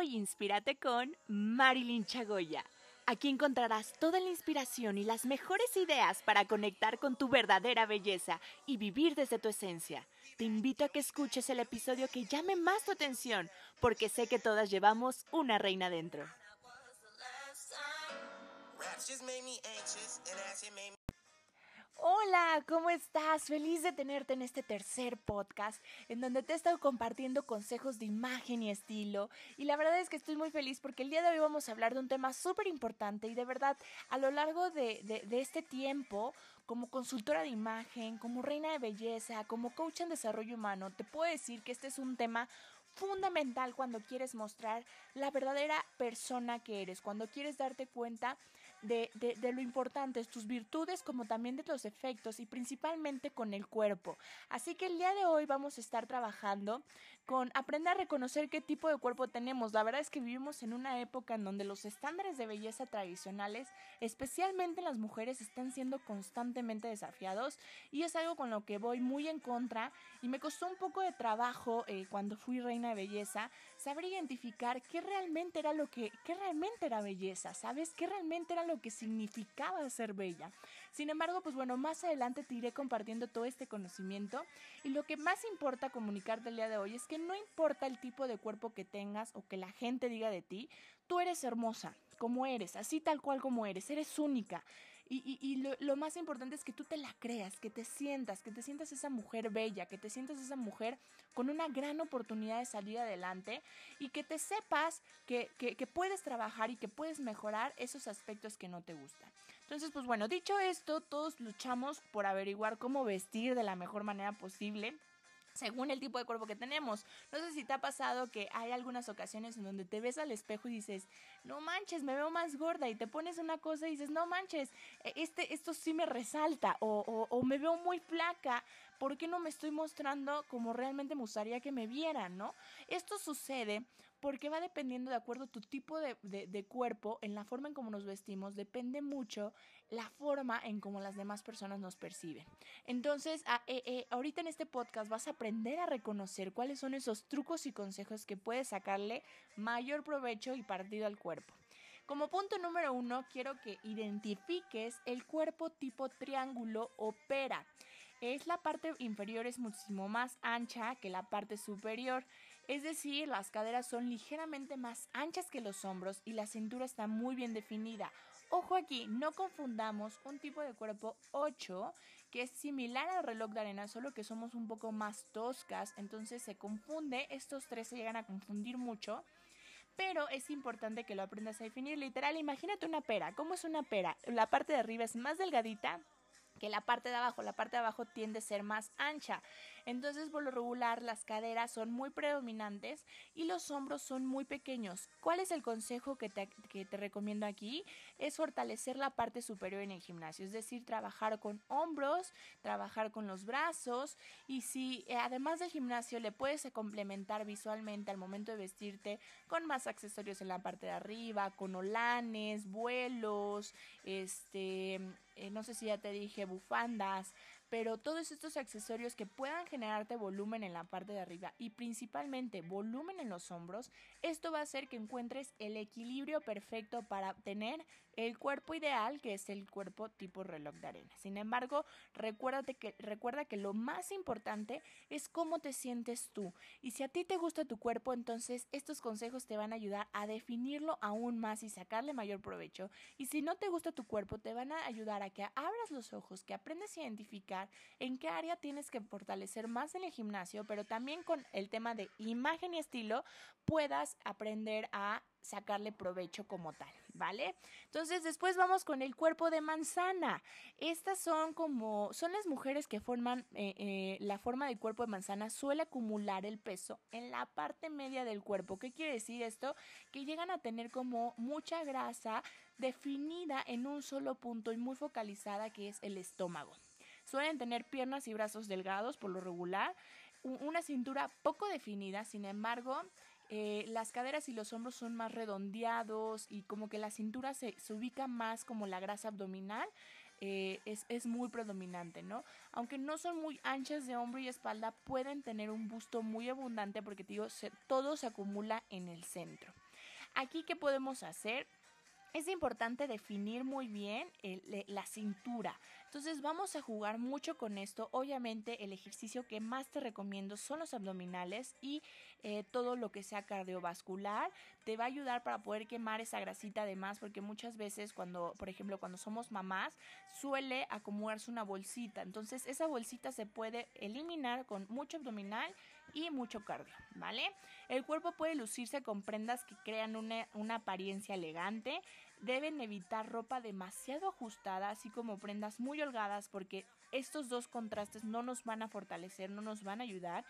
Hoy inspírate con Marilyn Chagoya. Aquí encontrarás toda la inspiración y las mejores ideas para conectar con tu verdadera belleza y vivir desde tu esencia. Te invito a que escuches el episodio que llame más tu atención, porque sé que todas llevamos una reina dentro. Hola, ¿cómo estás? Feliz de tenerte en este tercer podcast en donde te he estado compartiendo consejos de imagen y estilo y la verdad es que estoy muy feliz porque el día de hoy vamos a hablar de un tema súper importante y de verdad a lo largo de, de este tiempo como consultora de imagen, como reina de belleza, como coach en desarrollo humano, te puedo decir que este es un tema fundamental cuando quieres mostrar la verdadera persona que eres, cuando quieres darte cuenta de, de, lo importante, tus virtudes como también de los efectos y principalmente con el cuerpo. Así que el día de hoy vamos a estar trabajando con aprender a reconocer qué tipo de cuerpo tenemos. La verdad es que vivimos en una época en donde los estándares de belleza tradicionales, especialmente en las mujeres, están siendo constantemente desafiados y es algo con lo que voy muy en contra y me costó un poco de trabajo eh, cuando fui reina de belleza saber identificar qué realmente era lo que qué realmente era belleza, ¿sabes? ¿Qué realmente era lo que significaba ser bella? Sin embargo, pues bueno, más adelante te iré compartiendo todo este conocimiento y lo que más importa comunicarte el día de hoy es que no importa el tipo de cuerpo que tengas o que la gente diga de ti, tú eres hermosa, como eres, así tal cual como eres, eres única. Y, y, lo, lo, más importante es que tú te la creas, que te sientas, que te sientas esa mujer bella, que te sientas esa mujer con una gran oportunidad de salir adelante y que te sepas que, que, que puedes trabajar y que puedes mejorar esos aspectos que no te gustan. Entonces, pues bueno, dicho esto, todos luchamos por averiguar cómo vestir de la mejor manera posible según el tipo de cuerpo que tenemos. No sé si te ha pasado que hay algunas ocasiones en donde te ves al espejo y dices, no manches, me veo más gorda y te pones una cosa y dices, no manches, e, este, esto sí me resalta o, me veo muy flaca, ¿por qué no me estoy mostrando como realmente me gustaría que me vieran, no? Esto sucede porque va dependiendo de acuerdo a tu tipo de, de, cuerpo, en la forma en cómo nos vestimos, depende mucho la forma en cómo las demás personas nos perciben. Entonces, a, eh, eh, ahorita en este podcast vas a aprender a reconocer cuáles son esos trucos y consejos que puedes sacarle mayor provecho y partido al cuerpo. Como punto número uno, quiero que identifiques el cuerpo tipo triángulo o pera es la parte inferior es muchísimo más ancha que la parte superior. Es decir, las caderas son ligeramente más anchas que los hombros y la cintura está muy bien definida. Ojo aquí, no confundamos un tipo de cuerpo 8 que es similar al reloj de arena, solo que somos un poco más toscas, entonces se confunde, estos tres se llegan a confundir mucho. Pero es importante que lo aprendas a definir. Literal, imagínate una pera. ¿Cómo es una pera? La parte de arriba es más delgadita, que la parte de abajo, la parte de abajo tiende a ser más ancha. Entonces, por lo regular, las caderas son muy predominantes y los hombros son muy pequeños. ¿Cuál es el consejo que te, que te recomiendo aquí? Es fortalecer la parte superior en el gimnasio, es decir, trabajar con hombros, trabajar con los brazos y si eh, además del gimnasio le puedes complementar visualmente al momento de vestirte con más accesorios en la parte de arriba, con olanes, vuelos, este eh, no sé si ya te dije, bufandas, pero todos estos accesorios que puedan generarte volumen en la parte de arriba y principalmente volumen en los hombros, esto va a hacer que encuentres el equilibrio perfecto para tener el cuerpo ideal, que es el cuerpo tipo reloj de arena. Sin embargo, recuérdate que, recuerda que lo más importante es cómo te sientes tú. Y si a ti te gusta tu cuerpo, entonces estos consejos te van a ayudar a definirlo aún más y sacarle mayor provecho. Y si no te gusta tu cuerpo, te van a ayudar a que abras los ojos, que aprendas a identificar en qué área tienes que fortalecer más en el gimnasio, pero también con el tema de imagen y estilo puedas aprender a sacarle provecho como tal, ¿vale? Entonces después vamos con el cuerpo de manzana. Estas son como, son las mujeres que forman eh, eh, la forma del cuerpo de manzana, suele acumular el peso en la parte media del cuerpo. ¿Qué quiere decir esto? Que llegan a tener como mucha grasa definida en un solo punto y muy focalizada que es el estómago. Suelen tener piernas y brazos delgados por lo regular, una cintura poco definida, sin embargo, eh, las caderas y los hombros son más redondeados y como que la cintura se, se ubica más como la grasa abdominal. Eh, es, es, muy predominante, ¿no? Aunque no son muy anchas de hombro y espalda, pueden tener un busto muy abundante porque, digo, todo se acumula en el centro. Aquí, ¿qué podemos hacer? Es importante definir muy bien la cintura. Entonces vamos a jugar mucho con esto. Obviamente el ejercicio que más te recomiendo son los abdominales y eh, todo lo que sea cardiovascular. Te va a ayudar para poder quemar esa grasita además porque muchas veces cuando, por ejemplo, cuando somos mamás suele acumularse una bolsita. Entonces esa bolsita se puede eliminar con mucho abdominal y mucho cardio, ¿vale? El cuerpo puede lucirse con prendas que crean una, una apariencia elegante. Deben evitar ropa demasiado ajustada, así como prendas muy holgadas, porque estos dos contrastes no nos van a fortalecer, no nos van a ayudar.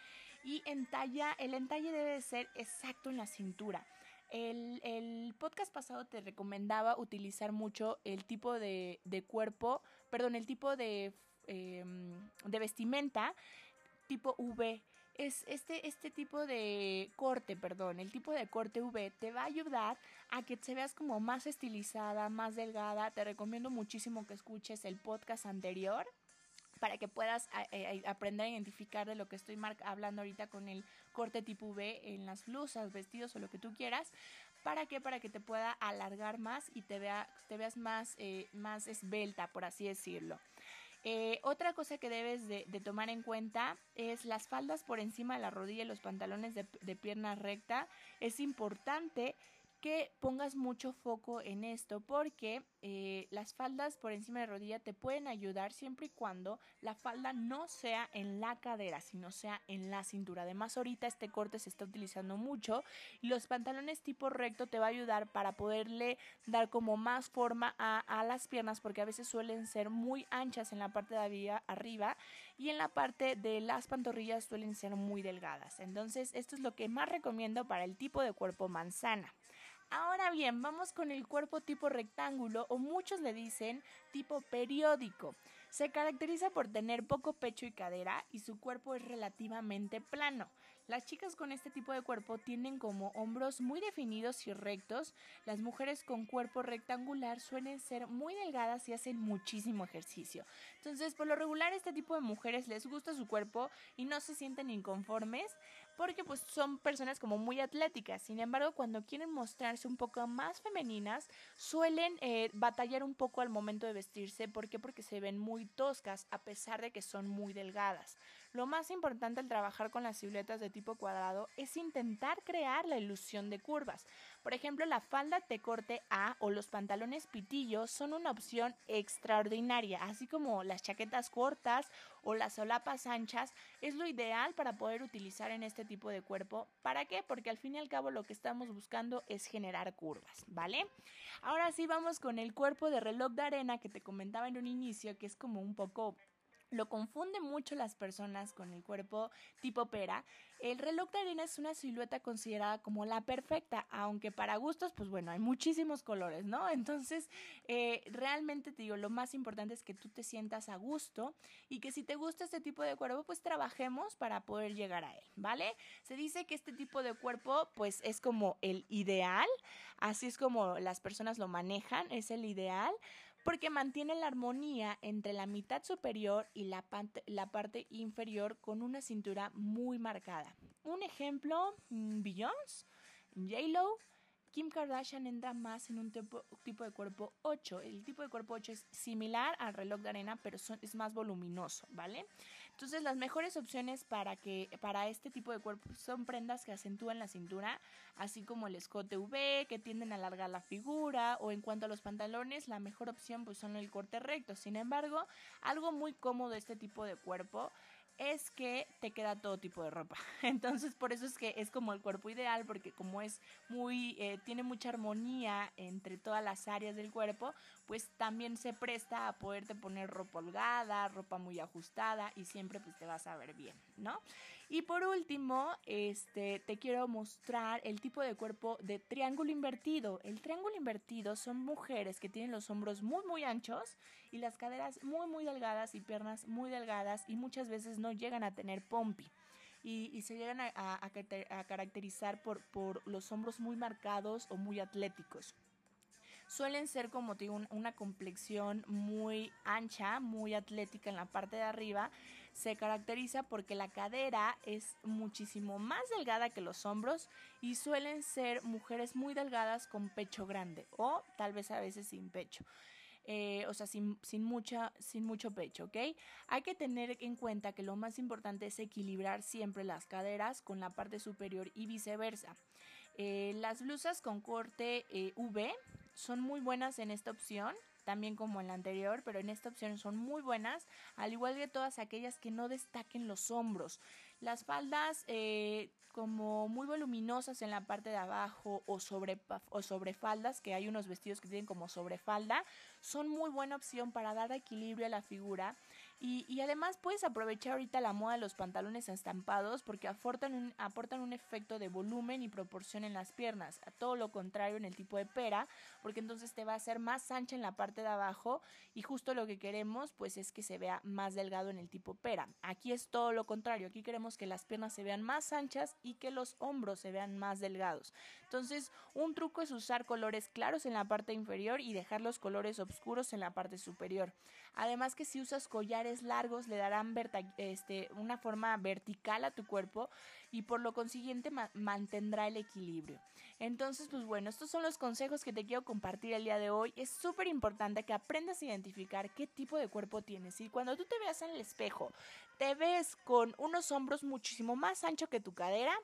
Y en talla, el entalle debe ser exacto en la cintura. El, el, podcast pasado te recomendaba utilizar mucho el tipo de, de cuerpo, perdón, el tipo de, em, de vestimenta tipo V es este, este tipo de corte, perdón, el tipo de corte V te va a ayudar a que te veas como más estilizada, más delgada. Te recomiendo muchísimo que escuches el podcast anterior para que puedas eh, aprender a identificar de lo que estoy hablando ahorita con el corte tipo V en las blusas, vestidos o lo que tú quieras. ¿Para qué? Para que te pueda alargar más y te, vea, te veas más, eh, más esbelta, por así decirlo. Eh, otra cosa que debes de, tomar en cuenta es las faldas por encima de la rodilla y los pantalones de, de pierna recta. Es importante que pongas mucho foco en esto porque eh, las faldas por encima de rodilla te pueden ayudar siempre y cuando la falda no sea en la cadera, sino sea en la cintura. Además, ahorita este corte se está utilizando mucho y los pantalones tipo recto te va a ayudar para poderle dar como más forma a, a las piernas porque a veces suelen ser muy anchas en la parte de arriba y en la parte de las pantorrillas suelen ser muy delgadas. Entonces, esto es lo que más recomiendo para el tipo de cuerpo manzana. Ahora bien, vamos con el cuerpo tipo rectángulo o muchos le dicen tipo periódico. Se caracteriza por tener poco pecho y cadera y su cuerpo es relativamente plano. Las chicas con este tipo de cuerpo tienen como hombros muy definidos y rectos. Las mujeres con cuerpo rectangular suelen ser muy delgadas y hacen muchísimo ejercicio. Entonces, por lo regular, este tipo de mujeres les gusta su cuerpo y no se sienten inconformes porque pues son personas como muy atléticas. Sin embargo, cuando quieren mostrarse un poco más femeninas, suelen eh, batallar un poco al momento de vestirse. ¿Por qué? Porque se ven muy toscas a pesar de que son muy delgadas. Lo más importante al trabajar con las siluetas de tipo cuadrado es intentar crear la ilusión de curvas. Por ejemplo, la falda de corte A o los pantalones pitillos son una opción extraordinaria, así como las chaquetas cortas o las solapas anchas es lo ideal para poder utilizar en este tipo de cuerpo. ¿Para qué? Porque al fin y al cabo lo que estamos buscando es generar curvas, ¿vale? Ahora sí vamos con el cuerpo de reloj de arena que te comentaba en un inicio, que es como un poco lo confunde mucho las personas con el cuerpo tipo pera. El reloj de arena es una silueta considerada como la perfecta, aunque para gustos, pues bueno, hay muchísimos colores, ¿no? Entonces, eh, realmente te digo, lo más importante es que tú te sientas a gusto y que si te gusta este tipo de cuerpo, pues trabajemos para poder llegar a él, ¿vale? Se dice que este tipo de cuerpo, pues es como el ideal, así es como las personas lo manejan, es el ideal porque mantiene la armonía entre la mitad superior y la, parte inferior con una cintura muy marcada. Un ejemplo, mm, Beyoncé, J-Lo, Kim Kardashian entra más en un tipo, de cuerpo 8. El tipo de cuerpo 8 es similar al reloj de arena, pero es más voluminoso, ¿vale? Entonces, las mejores opciones para, que, para este tipo de cuerpo son prendas que acentúan la cintura, así como el escote V, que tienden a alargar la figura, o en cuanto a los pantalones, la mejor opción pues son el corte recto. Sin embargo, algo muy cómodo este tipo de cuerpo es que te queda todo tipo de ropa. Entonces, por eso es que es como el cuerpo ideal, porque como es muy, eh, tiene mucha armonía entre todas las áreas del cuerpo, pues también se presta a poderte poner ropa holgada, ropa muy ajustada y siempre pues te vas a ver bien, ¿no? Y por último, este, te quiero mostrar el tipo de cuerpo de triángulo invertido. El triángulo invertido son mujeres que tienen los hombros muy, muy anchos y las caderas muy, muy delgadas y piernas muy delgadas y muchas veces no llegan a tener pompi. Y, se llegan a, caracterizar por, los hombros muy marcados o muy atléticos. suelen ser como digo una complexión muy ancha, muy atlética en la parte de arriba. Se caracteriza porque la cadera es muchísimo más delgada que los hombros y suelen ser mujeres muy delgadas con pecho grande o tal vez a veces sin pecho. Eh, o sea, sin, sin, mucha, sin mucho pecho, ¿ok? Hay que tener en cuenta que lo más importante es equilibrar siempre las caderas con la parte superior y viceversa. Eh, las blusas con corte eh, V son muy buenas en esta opción también como en la anterior, pero en esta opción son muy buenas, al igual que todas aquellas que no destaquen los hombros. Las faldas eh, como muy voluminosas en la parte de abajo o sobre, o sobre faldas, que hay unos vestidos que tienen como sobrefalda, son muy buena opción para dar equilibrio a la figura y, además puedes aprovechar ahorita la moda de los pantalones estampados porque aportan un, aportan un efecto de volumen y proporción en las piernas. A todo lo contrario en el tipo de pera, porque entonces te va a hacer más ancha en la parte de abajo y justo lo que queremos pues es que se vea más delgado en el tipo pera. Aquí es todo lo contrario. Aquí queremos que las piernas se vean más anchas y que los hombros se vean más delgados. Entonces un truco es usar colores claros en la parte inferior y dejar los colores oscuros en la parte superior. Además que si usas collares largos le darán este, una forma vertical a tu cuerpo y por lo consiguiente mantendrá el equilibrio. Entonces, pues bueno, estos son los consejos que te quiero compartir el día de hoy. Es súper importante que aprendas a identificar qué tipo de cuerpo tienes. Y cuando tú te veas en el espejo, te ves con unos hombros muchísimo más anchos que tu cadera,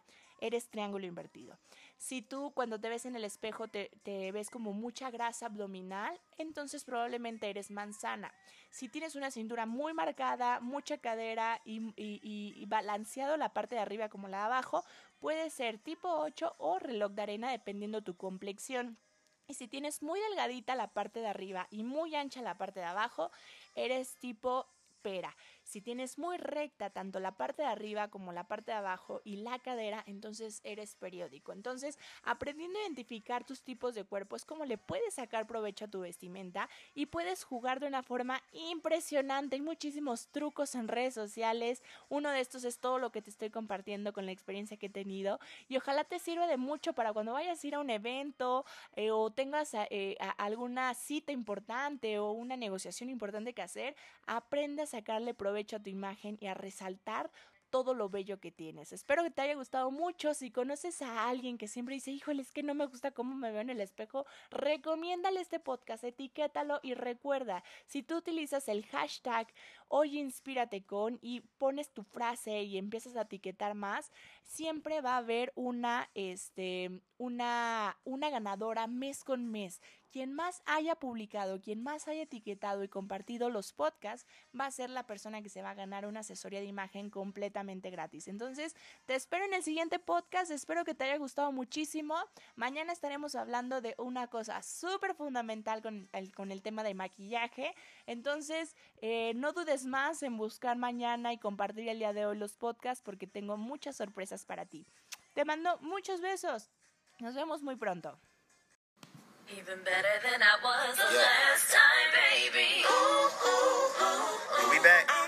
eres triángulo invertido. Si tú cuando te ves en el espejo te, ves como mucha grasa abdominal, entonces probablemente eres manzana. Si tienes una cintura muy marcada, mucha cadera y, y balanceado la parte de arriba como la de abajo, puede ser tipo 8 o reloj de arena dependiendo tu complexión. Y si tienes muy delgadita la parte de arriba y muy ancha la parte de abajo, eres tipo pera. Si tienes muy recta tanto la parte de arriba como la parte de abajo y la cadera, entonces eres periódico. Entonces, aprendiendo a identificar tus tipos de cuerpo es como le puedes sacar provecho a tu vestimenta y puedes jugar de una forma impresionante. Hay muchísimos trucos en redes sociales. Uno de estos es todo lo que te estoy compartiendo con la experiencia que he tenido y ojalá te sirva de mucho para cuando vayas a ir a un evento eh, o tengas eh, alguna cita importante o una negociación importante que hacer, aprende a sacarle provecho a tu imagen y a resaltar todo lo bello que tienes. Espero que te haya gustado mucho. Si conoces a alguien que siempre dice, híjole, es que no me gusta cómo me veo en el espejo, recomiéndale este podcast, etiquétalo y recuerda, si tú utilizas el hashtag hoy y pones tu frase y empiezas a etiquetar más, siempre va a haber una, este, una, una ganadora mes con mes quien más haya publicado, quien más haya etiquetado y compartido los podcasts, va a ser la persona que se va a ganar una asesoría de imagen completamente gratis. Entonces, te espero en el siguiente podcast, espero que te haya gustado muchísimo. Mañana estaremos hablando de una cosa súper fundamental con el, con el tema de maquillaje. Entonces, eh, no dudes más en buscar mañana y compartir el día de hoy los podcasts porque tengo muchas sorpresas para ti. Te mando muchos besos. Nos vemos muy pronto. Even better than I was the yeah. last time, baby. Ooh, ooh, ooh, ooh. we back.